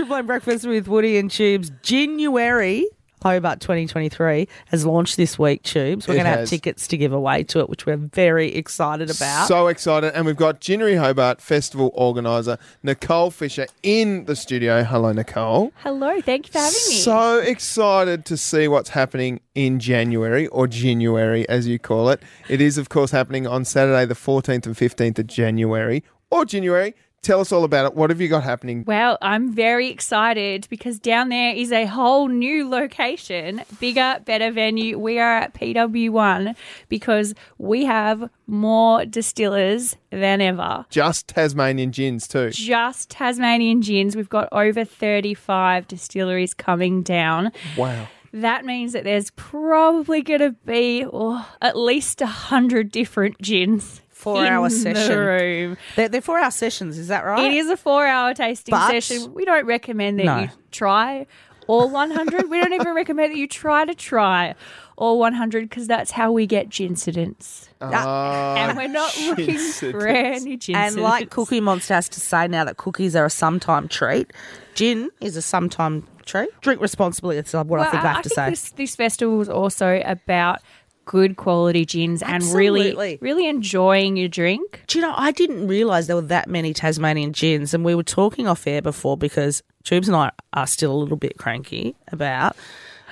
Triple M Breakfast with Woody and Tubes. Ginuary Hobart 2023 has launched this week, Tubes. We're It going to have has. tickets to give away to it, which we're very excited about. So excited. And we've got Ginuary Hobart Festival organiser Nicole Fisher in the studio. Hello, Nicole. Hello, thank you for having me. So excited to see what's happening in January or Ginuary as you call it. It is, of course, happening on Saturday, the 14th and 15th of January or Ginuary. Tell us all about it. What have you got happening? well, I'm very excited because down there is a whole new location, bigger, better venue. We are at PW1 because we have more distillers than ever. Just Tasmanian gins, too. Just Tasmanian gins. We've got over 35 distilleries coming down. Wow. That means that there's probably going to be oh, at least 100 different gins. Four hour session. The room. They're, they're four hour sessions, is that right? It is a four hour tasting But- session. We don't recommend that No. you try all 100. we don't even recommend that you try to try all 100 because that's how we get gincidents. Ah, and we're not looking for any gincidents. And like Cookie Monster has to say now that cookies are a sometime treat, gin is a sometime treat. Drink responsibly, that's what I think I have to say. This, this festival is also about good quality gins and really, really enjoying your drink. Do you know, I didn't realise there were that many Tasmanian gins, and we were talking off air before because Tubes and I are still a little bit cranky about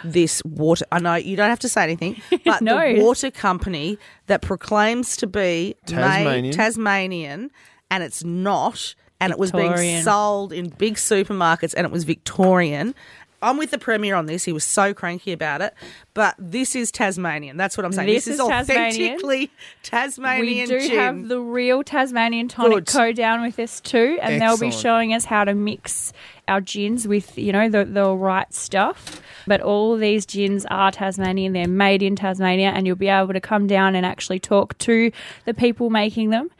this water. I know you don't have to say anything, but No. the water company that proclaims to be Tasmanian. made Tasmanian, and it's not, and it was being sold in big supermarkets, and it was Victorian. I'm with the premier on this. He was so cranky about it, but this is Tasmanian. That's what I'm saying. This This, is is authentically Tasmanian. We do gin. have the real Tasmanian tonic Good. co down with us too, and they'll be showing us how to mix our gins with you know the the right stuff. But all these gins are Tasmanian; they're made in Tasmania, and you'll be able to come down and actually talk to the people making them.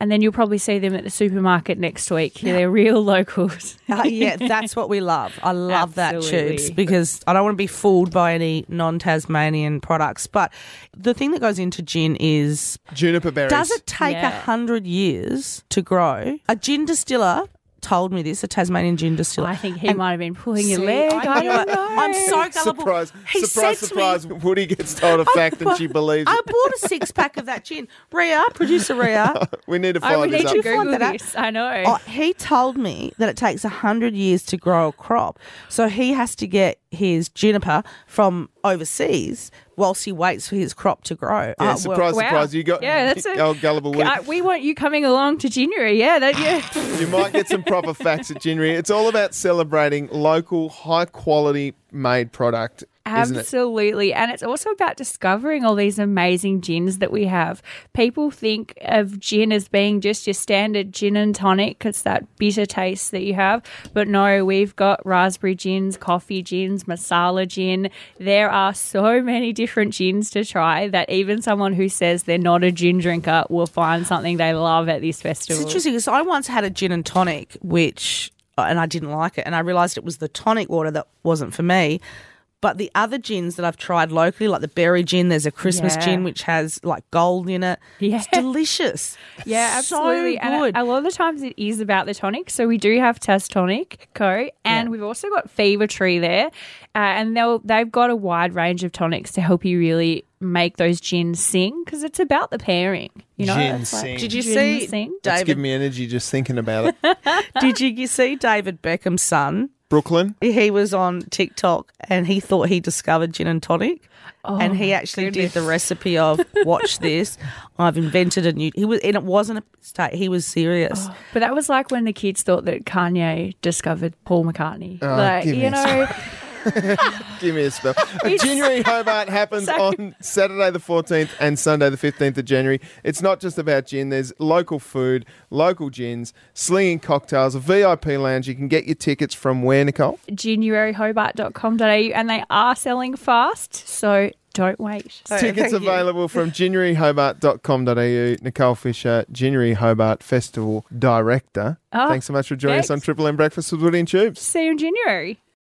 And then you'll probably see them at the supermarket next week. They're real locals. Uh, yeah, that's what we love. I love that tubes because I don't want to be fooled by any non-Tasmanian products. But the thing that goes into gin is Juniper berries. does it take a Yeah. hundred years to grow? A gin distiller told me this. A Tasmanian gin distiller. I think he And- might have been pulling your leg. I I, don't know. I'm so gullible. Surprise, He surprise, said to me- surprise. Woody gets told a fact and she believes it. I bought a six pack of that gin. Ria, producer Ria. We need to find we this need up. to you find Google that out? this. I know. Oh, he told me that it takes 100 years to grow a crop. So he has to get his juniper from overseas whilst he waits for his crop to grow. Yeah, Uh, well, surprise, Wow. surprise. You got Yeah, that's a- oh, gullible Woody. Uh, we want you coming along to Ginuary. Yeah, that yeah. You might get some proper facts at Ginuary. It's all about celebrating local, high quality made product, isn't it? Absolutely. And it's also about discovering all these amazing gins that we have. People think of gin as being just your standard gin and tonic. It's that bitter taste that you have. But no, we've got raspberry gins, coffee gins, masala gin. There are so many different gins to try that even someone who says they're not a gin drinker will find something they love at this It's festival. interesting because I once had a gin and tonic, which, and I didn't like it. And I realised it was the tonic water that wasn't for me. But the other gins that I've tried locally, like the berry gin, there's a Christmas Yeah. gin which has like gold in it. Yeah. It's delicious. Yeah, So absolutely. And good. a lot of the times it is about the tonic. So we do have Test Tonic Co. And Yeah. we've also got Fever Tree there. Uh, and they'll, they've got a wide range of tonics to help you really make those gins sing because it's about the pairing. You know, Gin like sing. Did you gin see sing? It's giving me energy just thinking about it. Did you see David Beckham's son? Brooklyn. He was on TikTok and he thought he discovered gin and tonic. Oh, and he Oh, actually did the recipe of watch this. I've invented a new. He was, and it wasn't a mistake. He was serious. Oh, but that was like when the kids thought that Kanye discovered Paul McCartney. Oh, like, you know, Give me a spell. It's- Ginuary Hobart happens Sorry. on Saturday the 14th and Sunday the 15th of January. It's not just about gin. There's local food, local gins, slinging cocktails, a VIP lounge. You can get your tickets from where, Nicole? ginuaryhobart.com.au and they are selling fast. So don't wait. Tickets thank you. available from ginuaryhobart.com.au. Nicole Fisher, Ginuary Hobart Festival Director. Oh, Thanks so much for joining us on. Triple M Breakfast with Woody and Tubes. See you in January.